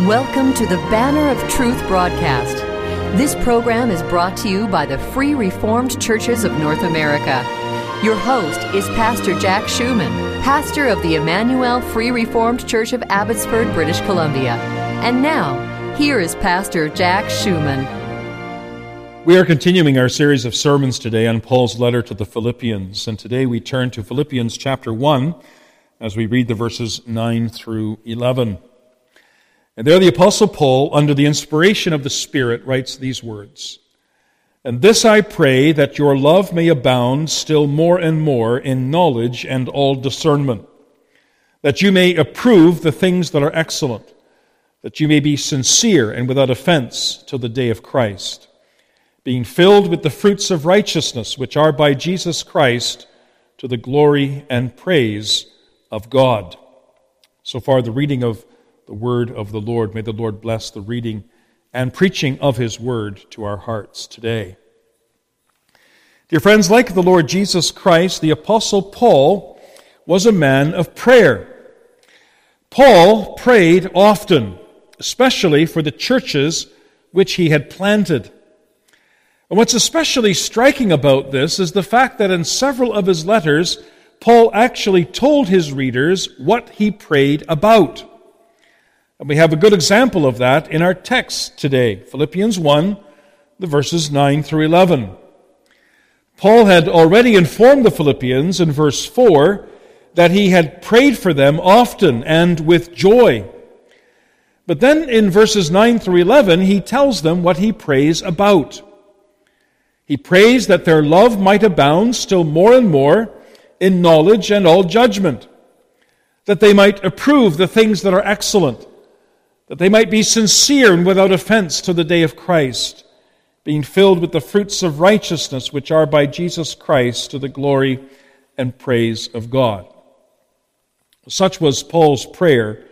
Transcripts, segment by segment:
Welcome to the Banner of Truth broadcast. This program is brought to you by the Free Reformed Churches of North America. Your host is Pastor Jack Schumann, pastor of the Emmanuel Free Reformed Church of Abbotsford, British Columbia. And now, here is Pastor Jack Schumann. We are continuing our series of sermons today on Paul's letter to the Philippians, and today we turn to Philippians chapter 1 as we read the verses 9 through 11. And there the Apostle Paul, under the inspiration of the Spirit, writes these words And this I pray, that your love may abound still more and more in knowledge and all discernment, that you may approve the things that are excellent, that you may be sincere and without offense till the day of Christ, being filled with the fruits of righteousness, which are by Jesus Christ, to the glory and praise of God. So far, the reading of the word of the Lord. May the Lord bless the reading and preaching of his word to our hearts today. Dear friends, like the Lord Jesus Christ, the Apostle Paul was a man of prayer. Paul prayed often, especially for the churches which he had planted. And what's especially striking about this is the fact that in several of his letters, Paul actually told his readers what he prayed about. And we have a good example of that in our text today Philippians 1, the verses 9 through 11. Paul had already informed the Philippians in verse 4 that he had prayed for them often and with joy. But then in verses 9 through 11, he tells them what he prays about. He prays that their love might abound still more and more in knowledge and all judgment, that they might approve the things that are excellent that they might be sincere and without offense to the day of Christ, being filled with the fruits of righteousness which are by Jesus Christ to the glory and praise of God. Such was Paul's prayer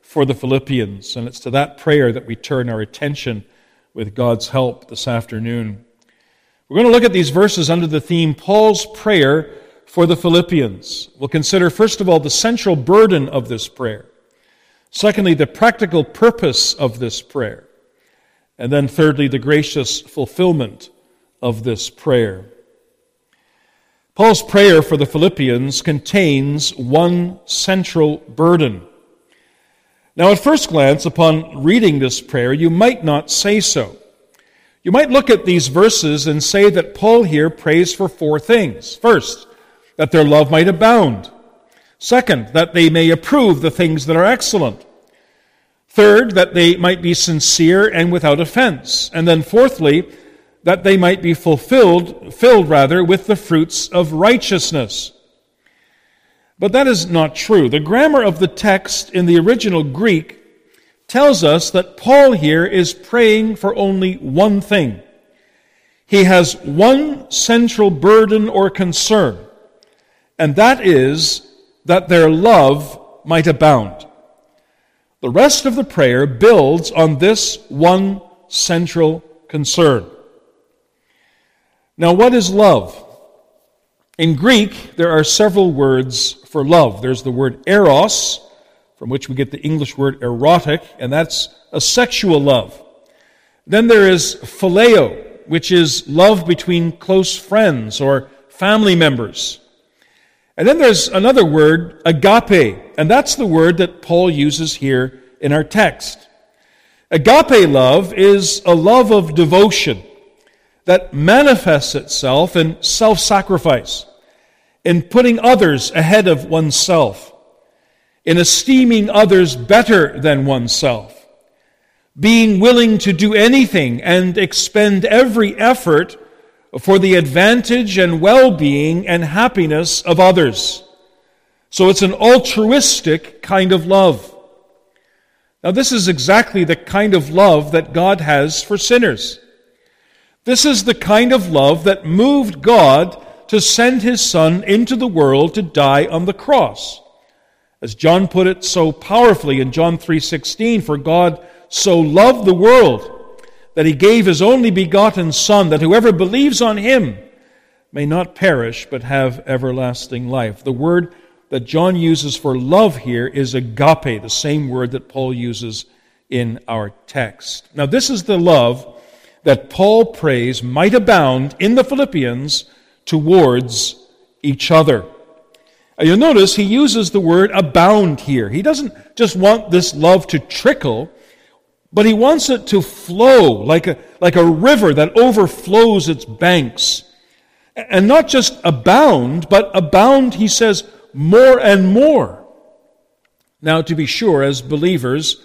for the Philippians, and it's to that prayer that we turn our attention with God's help this afternoon. We're going to look at these verses under the theme Paul's prayer for the Philippians. We'll consider, first of all, the central burden of this prayer. Secondly, the practical purpose of this prayer. And then thirdly, the gracious fulfillment of this prayer. Paul's prayer for the Philippians contains one central burden. Now, at first glance, upon reading this prayer, you might not say so. You might look at these verses and say that Paul here prays for four things. First, that their love might abound. Second, that they may approve the things that are excellent. Third, that they might be sincere and without offense. And then fourthly, that they might be fulfilled, filled rather, with the fruits of righteousness. But that is not true. The grammar of the text in the original Greek tells us that Paul here is praying for only one thing. He has one central burden or concern, and that is that their love might abound. The rest of the prayer builds on this one central concern. Now, what is love? In Greek, there are several words for love. There's the word eros, from which we get the English word erotic, and that's a sexual love. Then there is phileo, which is love between close friends or family members. And then there's another word, agape, and that's the word that Paul uses here in our text. Agape love is a love of devotion that manifests itself in self sacrifice, in putting others ahead of oneself, in esteeming others better than oneself, being willing to do anything and expend every effort for the advantage and well being and happiness of others. So it's an altruistic kind of love. Now, this is exactly the kind of love that God has for sinners. This is the kind of love that moved God to send his Son into the world to die on the cross. As John put it so powerfully in John 3:16, for God so loved the world that he gave his only begotten Son, that whoever believes on him may not perish, but have everlasting life. The word that John uses for love here is agape, the same word that Paul uses in our text. Now, this is the love that Paul prays might abound in the Philippians towards each other. You'll notice he uses the word abound here. He doesn't just want this love to trickle, but he wants it to flow like a, like a river that overflows its banks. And not just abound, but abound, he says, more and more. Now, to be sure, as believers,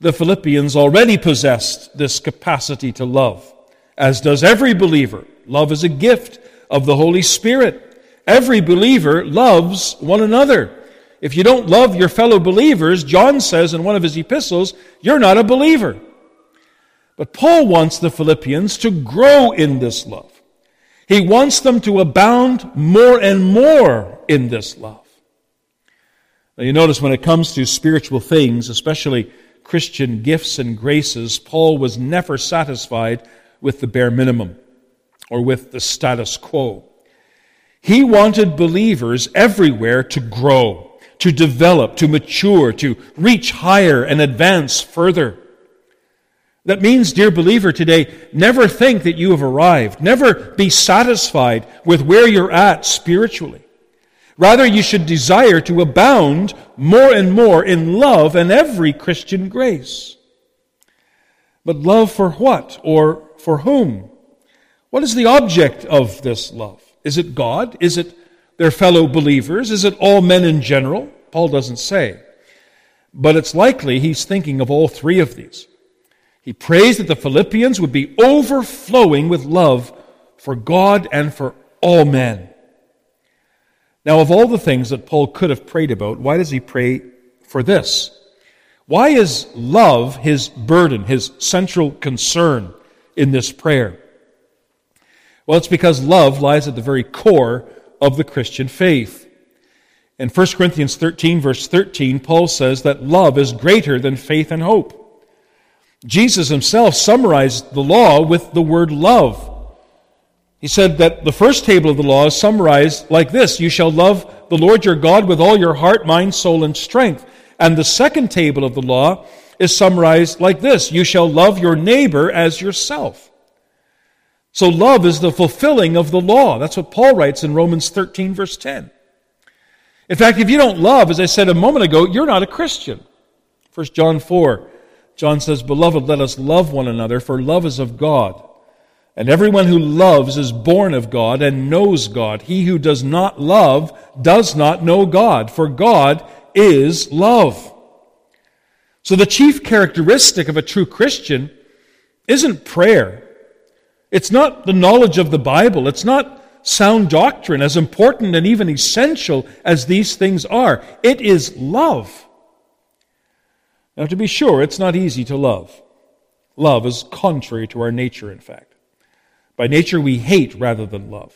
the Philippians already possessed this capacity to love, as does every believer. Love is a gift of the Holy Spirit. Every believer loves one another. If you don't love your fellow believers, John says in one of his epistles, you're not a believer. But Paul wants the Philippians to grow in this love. He wants them to abound more and more in this love. Now, you notice when it comes to spiritual things, especially Christian gifts and graces, Paul was never satisfied with the bare minimum or with the status quo. He wanted believers everywhere to grow, to develop, to mature, to reach higher and advance further. That means, dear believer, today, never think that you have arrived. Never be satisfied with where you're at spiritually. Rather, you should desire to abound more and more in love and every Christian grace. But love for what or for whom? What is the object of this love? Is it God? Is it their fellow believers? Is it all men in general? Paul doesn't say. But it's likely he's thinking of all three of these. He prays that the Philippians would be overflowing with love for God and for all men. Now, of all the things that Paul could have prayed about, why does he pray for this? Why is love his burden, his central concern in this prayer? Well, it's because love lies at the very core of the Christian faith. In 1 Corinthians 13, verse 13, Paul says that love is greater than faith and hope. Jesus himself summarized the law with the word love. He said that the first table of the law is summarized like this You shall love the Lord your God with all your heart, mind, soul, and strength. And the second table of the law is summarized like this You shall love your neighbor as yourself. So love is the fulfilling of the law. That's what Paul writes in Romans 13, verse 10. In fact, if you don't love, as I said a moment ago, you're not a Christian. 1 John 4, John says, Beloved, let us love one another, for love is of God. And everyone who loves is born of God and knows God. He who does not love does not know God, for God is love. So the chief characteristic of a true Christian isn't prayer. It's not the knowledge of the Bible. It's not sound doctrine, as important and even essential as these things are. It is love. Now, to be sure, it's not easy to love. Love is contrary to our nature, in fact. By nature, we hate rather than love.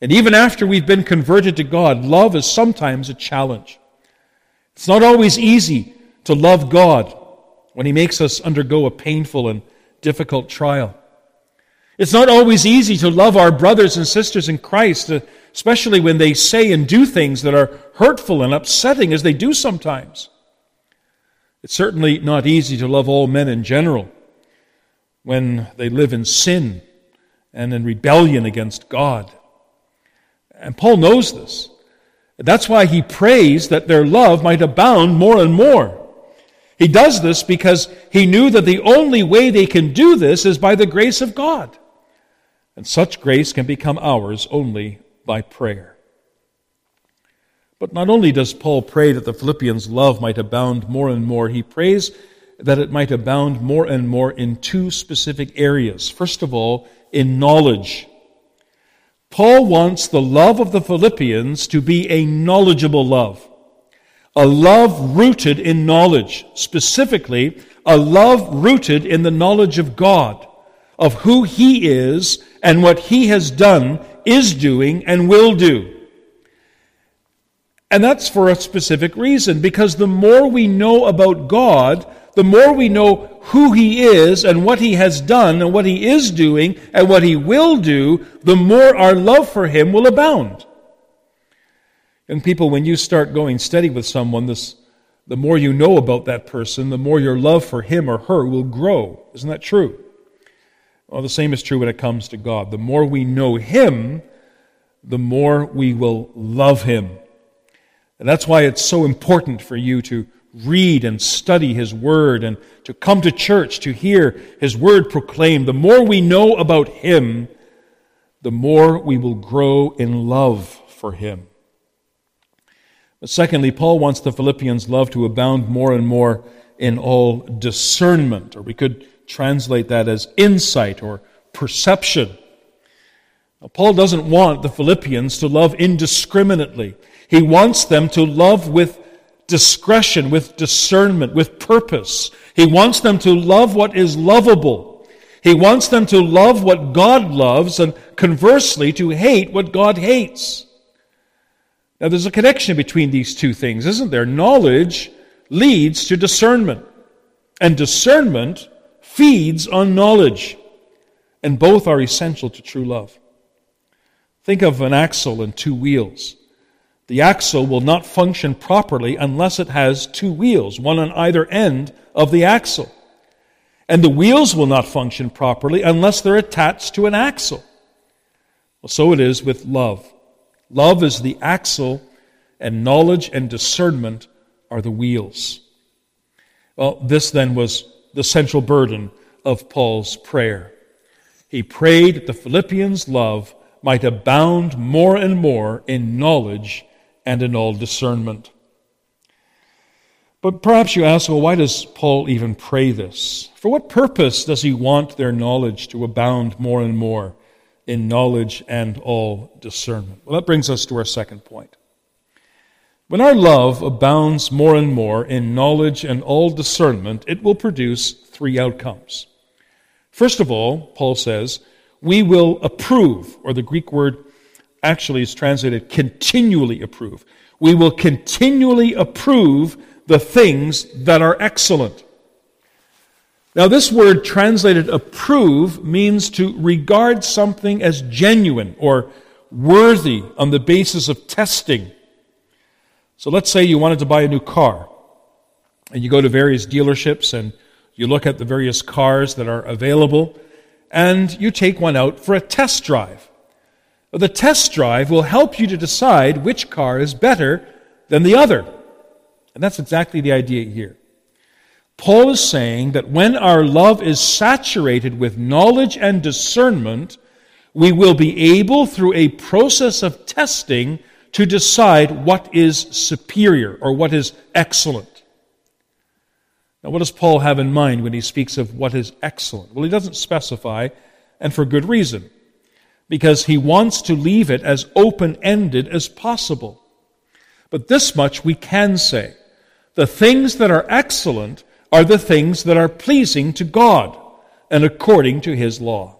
And even after we've been converted to God, love is sometimes a challenge. It's not always easy to love God when He makes us undergo a painful and difficult trial. It's not always easy to love our brothers and sisters in Christ, uh, especially when they say and do things that are hurtful and upsetting, as they do sometimes. It's certainly not easy to love all men in general when they live in sin and in rebellion against God. And Paul knows this. That's why he prays that their love might abound more and more. He does this because he knew that the only way they can do this is by the grace of God. And such grace can become ours only by prayer. But not only does Paul pray that the Philippians' love might abound more and more, he prays that it might abound more and more in two specific areas. First of all, in knowledge. Paul wants the love of the Philippians to be a knowledgeable love, a love rooted in knowledge, specifically, a love rooted in the knowledge of God of who He is and what He has done, is doing, and will do. And that's for a specific reason, because the more we know about God, the more we know who He is and what He has done and what He is doing and what He will do, the more our love for Him will abound. And people, when you start going steady with someone, this the more you know about that person, the more your love for him or her will grow. Isn't that true? Well, the same is true when it comes to God. The more we know him, the more we will love him. And that's why it's so important for you to read and study his word and to come to church to hear his word proclaimed. The more we know about him, the more we will grow in love for him. But secondly, Paul wants the Philippians' love to abound more and more in all discernment, or we could translate that as insight or perception. Now, Paul doesn't want the Philippians to love indiscriminately. He wants them to love with discretion, with discernment, with purpose. He wants them to love what is lovable. He wants them to love what God loves and conversely to hate what God hates. Now, there's a connection between these two things, isn't there? Knowledge leads to discernment, and discernment feeds on knowledge, and both are essential to true love. Think of an axle and two wheels. The axle will not function properly unless it has two wheels, one on either end of the axle. And the wheels will not function properly unless they're attached to an axle. Well, so it is with love. Love is the axle, and knowledge and discernment are the wheels. Well, this then was the central burden of Paul's prayer. He prayed that the Philippians' love might abound more and more in knowledge and in all discernment. But perhaps you ask, well, why does Paul even pray this? For what purpose does he want their knowledge to abound more and more? in knowledge and all discernment. Well, that brings us to our second point. When our love abounds more and more in knowledge and all discernment, it will produce three outcomes. First of all, Paul says, we will approve, or the Greek word actually is translated continually approve. We will continually approve the things that are excellent. Now, this word translated approve means to regard something as genuine or worthy on the basis of testing. So let's say you wanted to buy a new car, and you go to various dealerships and you look at the various cars that are available, and you take one out for a test drive. The test drive will help you to decide which car is better than the other. And that's exactly the idea here. Paul is saying that when our love is saturated with knowledge and discernment, we will be able, through a process of testing, to decide what is superior or what is excellent. Now, what does Paul have in mind when he speaks of what is excellent? Well, he doesn't specify, and for good reason, because he wants to leave it as open ended as possible. But this much we can say the things that are excellent are the things that are pleasing to God and according to His law.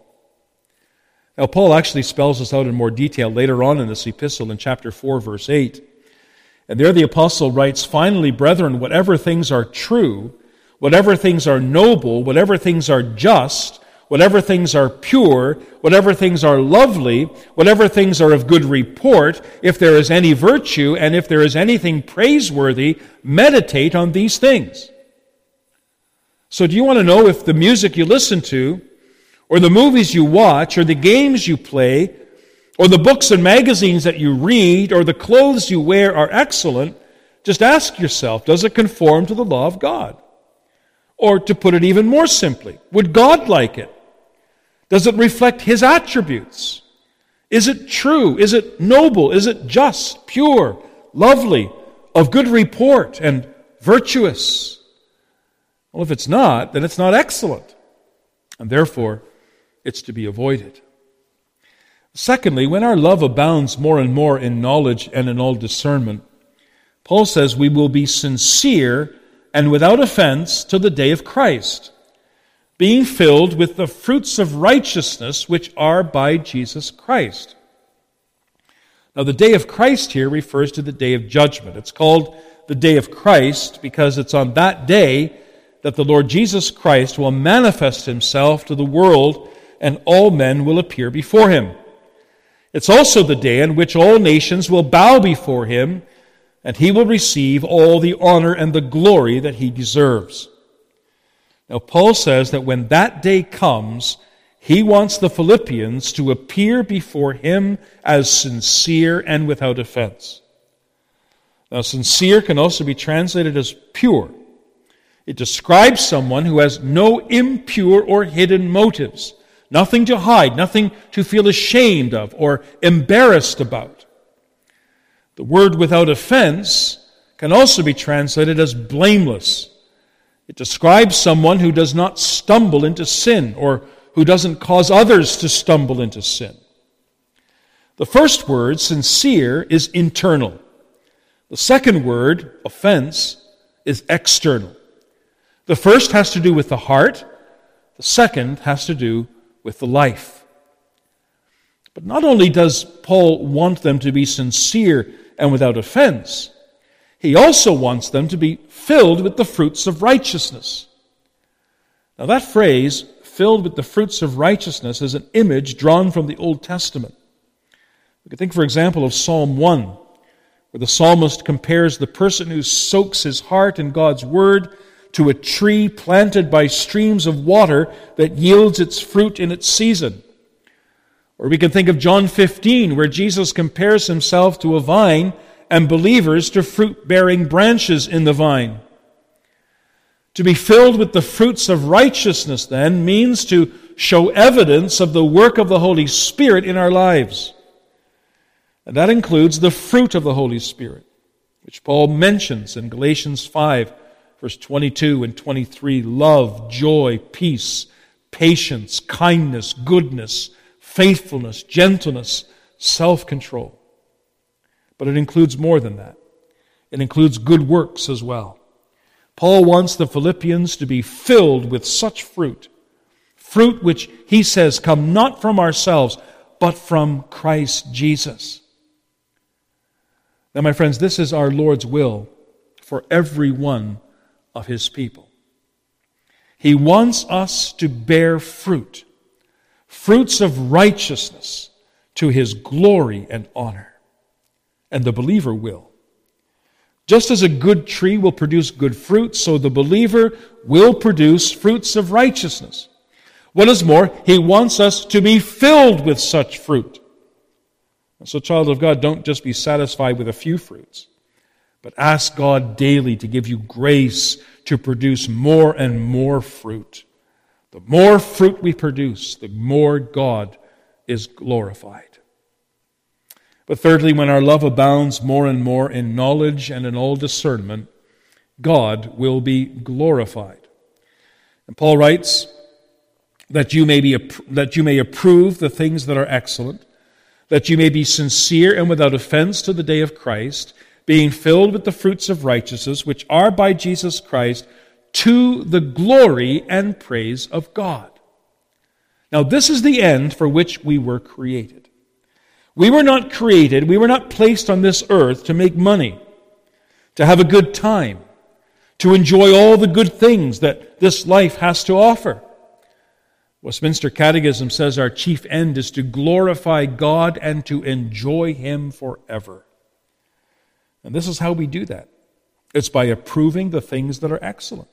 Now, Paul actually spells this out in more detail later on in this epistle in chapter 4, verse 8. And there the apostle writes, Finally, brethren, whatever things are true, whatever things are noble, whatever things are just, whatever things are pure, whatever things are lovely, whatever things are of good report, if there is any virtue, and if there is anything praiseworthy, meditate on these things. So, do you want to know if the music you listen to, or the movies you watch, or the games you play, or the books and magazines that you read, or the clothes you wear are excellent? Just ask yourself does it conform to the law of God? Or to put it even more simply, would God like it? Does it reflect His attributes? Is it true? Is it noble? Is it just, pure, lovely, of good report, and virtuous? Well, if it's not, then it's not excellent. And therefore, it's to be avoided. Secondly, when our love abounds more and more in knowledge and in all discernment, Paul says we will be sincere and without offense to the day of Christ, being filled with the fruits of righteousness which are by Jesus Christ. Now, the day of Christ here refers to the day of judgment. It's called the day of Christ because it's on that day that the Lord Jesus Christ will manifest himself to the world and all men will appear before him. It's also the day in which all nations will bow before him, and he will receive all the honor and the glory that he deserves. Now, Paul says that when that day comes, he wants the Philippians to appear before him as sincere and without offense. Now, sincere can also be translated as pure. It describes someone who has no impure or hidden motives, nothing to hide, nothing to feel ashamed of or embarrassed about. The word without offense can also be translated as blameless. It describes someone who does not stumble into sin or who doesn't cause others to stumble into sin. The first word, sincere, is internal. The second word, offense, is external. The first has to do with the heart, the second has to do with the life. But not only does Paul want them to be sincere and without offense, he also wants them to be filled with the fruits of righteousness. Now, that phrase, filled with the fruits of righteousness, is an image drawn from the Old Testament. We could think, for example, of Psalm 1, where the psalmist compares the person who soaks his heart in God's Word to a tree planted by streams of water that yields its fruit in its season. Or we can think of John 15, where Jesus compares himself to a vine and believers to fruit bearing branches in the vine. To be filled with the fruits of righteousness, then, means to show evidence of the work of the Holy Spirit in our lives. And that includes the fruit of the Holy Spirit, which Paul mentions in Galatians 5, verse 22 and 23 love, joy, peace, patience, kindness, goodness, faithfulness, gentleness, self control. But it includes more than that. It includes good works as well. Paul wants the Philippians to be filled with such fruit. Fruit which he says come not from ourselves, but from Christ Jesus. Now, my friends, this is our Lord's will for every one of his people. He wants us to bear fruit, fruits of righteousness to his glory and honor and the believer will. Just as a good tree will produce good fruit, so the believer will produce fruits of righteousness. What is more, he wants us to be filled with such fruit. So, child of God, don't just be satisfied with a few fruits, but ask God daily to give you grace to produce more and more fruit. The more fruit we produce, the more God is glorified. But thirdly, when our love abounds more and more in knowledge and in all discernment, God will be glorified. And Paul writes that you may, be, that you may approve the things that are excellent, that you may be sincere and without offense to the day of Christ, being filled with the fruits of righteousness, which are by Jesus Christ, to the glory and praise of God. Now, this is the end for which we were created. We were not created, we were not placed on this earth to make money, to have a good time, to enjoy all the good things that this life has to offer. Westminster Catechism says our chief end is to glorify God and to enjoy Him forever. And this is how we do that it's by approving the things that are excellent,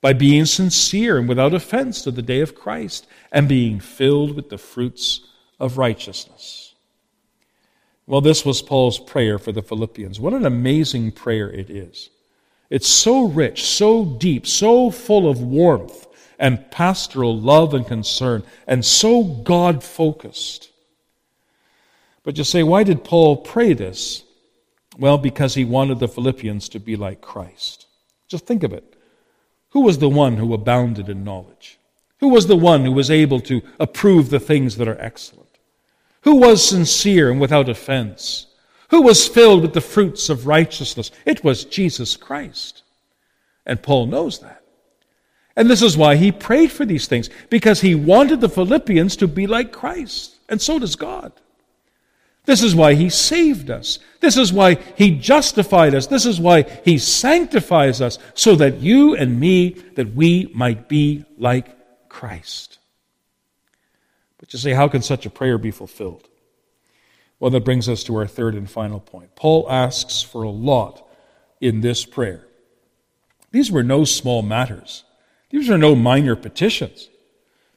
by being sincere and without offense to the day of Christ, and being filled with the fruits of righteousness. Well, this was Paul's prayer for the Philippians. What an amazing prayer it is. It's so rich, so deep, so full of warmth and pastoral love and concern, and so God focused. But you say, why did Paul pray this? Well, because he wanted the Philippians to be like Christ. Just think of it. Who was the one who abounded in knowledge? Who was the one who was able to approve the things that are excellent? Who was sincere and without offense? Who was filled with the fruits of righteousness? It was Jesus Christ. And Paul knows that. And this is why he prayed for these things, because he wanted the Philippians to be like Christ. And so does God. This is why he saved us. This is why he justified us. This is why he sanctifies us, so that you and me, that we might be like Christ. But you say, how can such a prayer be fulfilled? Well, that brings us to our third and final point. Paul asks for a lot in this prayer. These were no small matters, these were no minor petitions.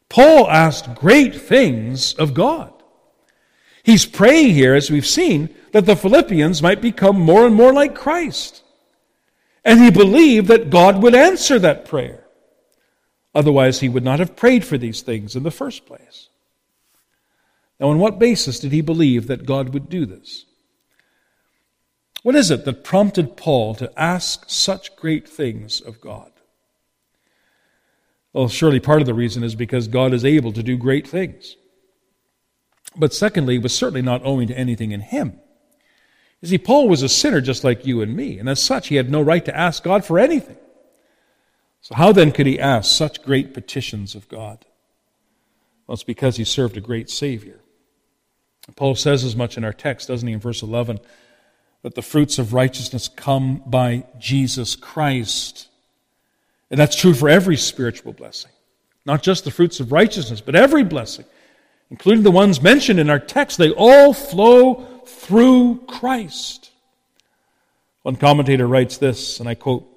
Paul asked great things of God. He's praying here, as we've seen, that the Philippians might become more and more like Christ. And he believed that God would answer that prayer. Otherwise, he would not have prayed for these things in the first place. Now, on what basis did he believe that God would do this? What is it that prompted Paul to ask such great things of God? Well, surely part of the reason is because God is able to do great things. But secondly, it was certainly not owing to anything in him. You see, Paul was a sinner just like you and me, and as such, he had no right to ask God for anything. So, how then could he ask such great petitions of God? Well, it's because he served a great Savior. Paul says as much in our text, doesn't he, in verse 11, that the fruits of righteousness come by Jesus Christ. And that's true for every spiritual blessing. Not just the fruits of righteousness, but every blessing, including the ones mentioned in our text. They all flow through Christ. One commentator writes this, and I quote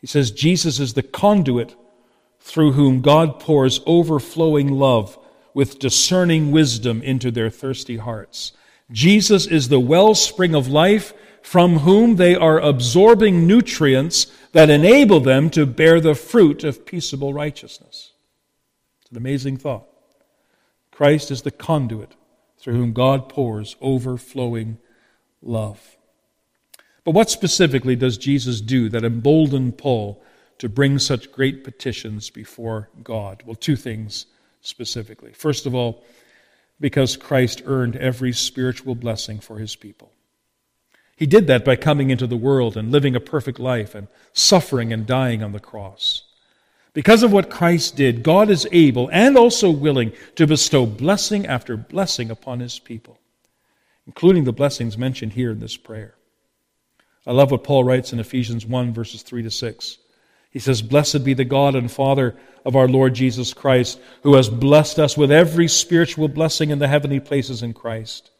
He says, Jesus is the conduit through whom God pours overflowing love with discerning wisdom into their thirsty hearts. Jesus is the wellspring of life from whom they are absorbing nutrients that enable them to bear the fruit of peaceable righteousness. It's an amazing thought. Christ is the conduit through whom God pours overflowing love. But what specifically does Jesus do that emboldened Paul to bring such great petitions before God? Well, two things specifically. First of all, because Christ earned every spiritual blessing for his people. He did that by coming into the world and living a perfect life and suffering and dying on the cross. Because of what Christ did, God is able and also willing to bestow blessing after blessing upon his people, including the blessings mentioned here in this prayer. I love what Paul writes in Ephesians 1, verses 3 to 6. He says, Blessed be the God and Father of our Lord Jesus Christ, who has blessed us with every spiritual blessing in the heavenly places in Christ.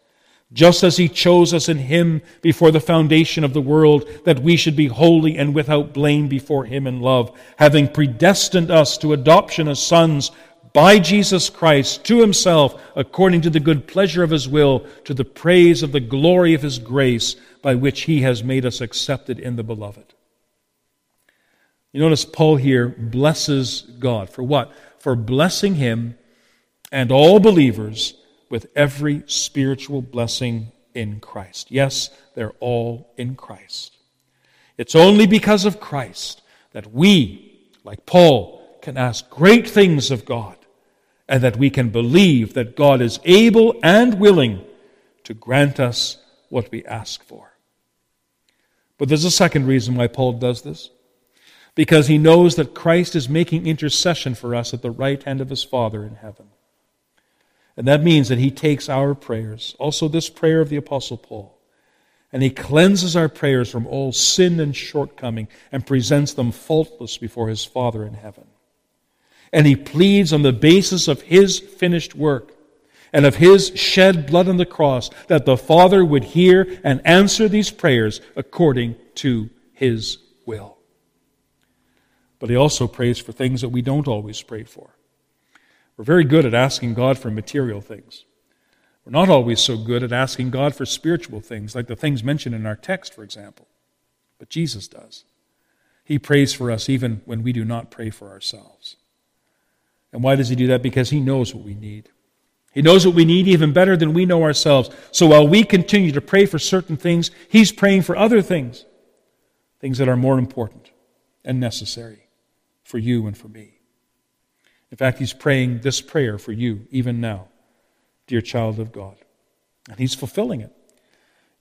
Just as he chose us in him before the foundation of the world, that we should be holy and without blame before him in love, having predestined us to adoption as sons by Jesus Christ to himself, according to the good pleasure of his will, to the praise of the glory of his grace, by which he has made us accepted in the beloved. You notice Paul here blesses God. For what? For blessing him and all believers with every spiritual blessing in Christ. Yes, they're all in Christ. It's only because of Christ that we, like Paul, can ask great things of God and that we can believe that God is able and willing to grant us what we ask for. But there's a second reason why Paul does this because he knows that Christ is making intercession for us at the right hand of his Father in heaven. And that means that he takes our prayers, also this prayer of the Apostle Paul, and he cleanses our prayers from all sin and shortcoming and presents them faultless before his Father in heaven. And he pleads on the basis of his finished work and of his shed blood on the cross that the Father would hear and answer these prayers according to his will but he also prays for things that we don't always pray for. We're very good at asking God for material things. We're not always so good at asking God for spiritual things, like the things mentioned in our text, for example. But Jesus does. He prays for us even when we do not pray for ourselves. And why does he do that? Because he knows what we need. He knows what we need even better than we know ourselves. So while we continue to pray for certain things, he's praying for other things, things that are more important and necessary for you and for me. In fact, he's praying this prayer for you even now, dear child of God. And he's fulfilling it.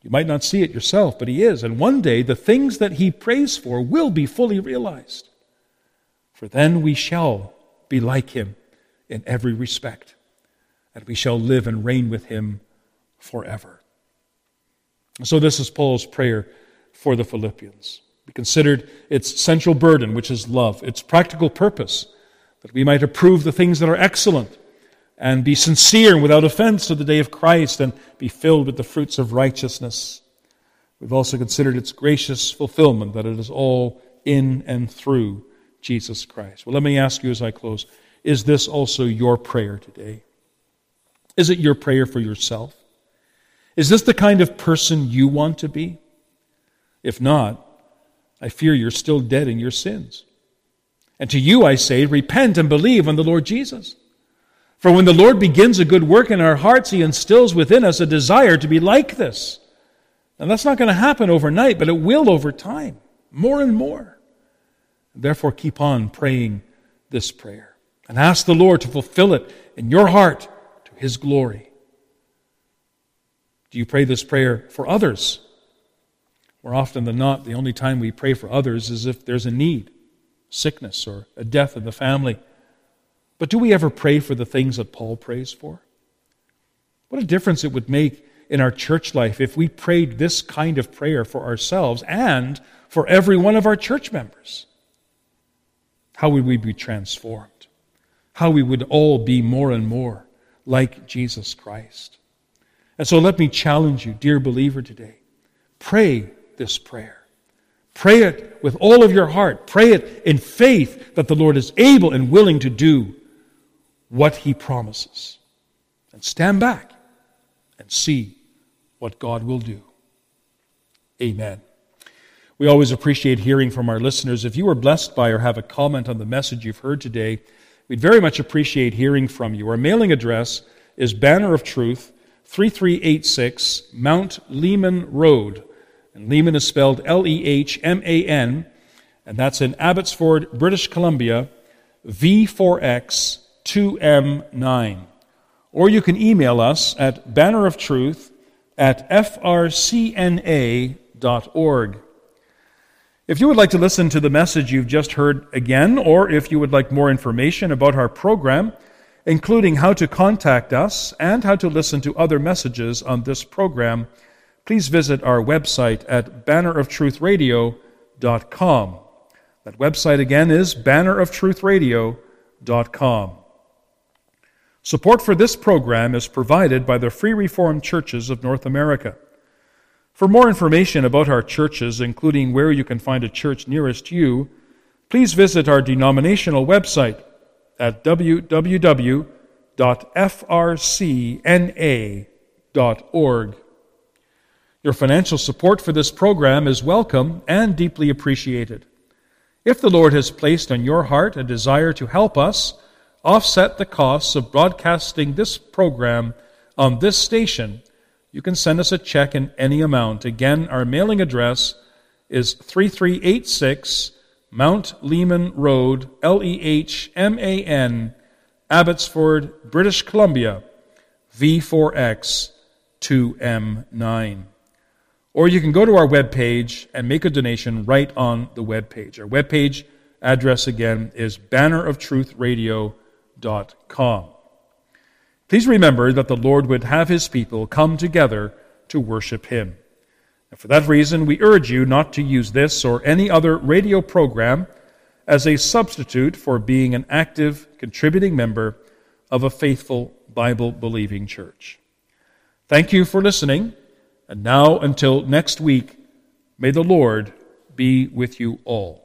You might not see it yourself, but he is. And one day, the things that he prays for will be fully realized. For then we shall be like him in every respect, and we shall live and reign with him forever. So, this is Paul's prayer for the Philippians. We considered its central burden, which is love, its practical purpose, that we might approve the things that are excellent, and be sincere and without offense to the day of Christ and be filled with the fruits of righteousness. We've also considered its gracious fulfillment, that it is all in and through Jesus Christ. Well, let me ask you as I close is this also your prayer today? Is it your prayer for yourself? Is this the kind of person you want to be? If not, I fear you're still dead in your sins. And to you I say, repent and believe on the Lord Jesus. For when the Lord begins a good work in our hearts, He instills within us a desire to be like this. And that's not going to happen overnight, but it will over time, more and more. Therefore, keep on praying this prayer and ask the Lord to fulfill it in your heart to His glory. Do you pray this prayer for others? More often than not, the only time we pray for others is if there's a need, sickness, or a death in the family. But do we ever pray for the things that Paul prays for? What a difference it would make in our church life if we prayed this kind of prayer for ourselves and for every one of our church members. How would we be transformed? How we would all be more and more like Jesus Christ. And so let me challenge you, dear believer, today. Pray this prayer. Pray it with all of your heart. Pray it in faith that the Lord is able and willing to do what he promises. And stand back and see what God will do. Amen. We always appreciate hearing from our listeners. If you were blessed by or have a comment on the message you've heard today, we'd very much appreciate hearing from you. Our mailing address is Banner of Truth, 3386 Mount Lehman Road, and Lehman is spelled L E H M A N, and that's in Abbotsford, British Columbia, V4X 2M9. Or you can email us at banneroftruth at frcna.org. If you would like to listen to the message you've just heard again, or if you would like more information about our program, including how to contact us and how to listen to other messages on this program, please visit our website at banneroftruthradio.com. That website again is banneroftruthradio.com. Support for this program is provided by the Free Reformed Churches of North America. For more information about our churches, including where you can find a church nearest you, please visit our denominational website at www.frcna.org. Your financial support for this program is welcome and deeply appreciated. If the Lord has placed on your heart a desire to help us offset the costs of broadcasting this program on this station, you can send us a check in any amount. Again, our mailing address is 3386 Mount Lehman Road, L E H M A N, Abbotsford, British Columbia, V4X 2M9. Or you can go to our webpage and make a donation right on the webpage. Our webpage address again is banneroftruthradio.com. Please remember that the Lord would have his people come together to worship him. And for that reason, we urge you not to use this or any other radio program as a substitute for being an active, contributing member of a faithful, Bible believing church. Thank you for listening. And now, until next week, may the Lord be with you all.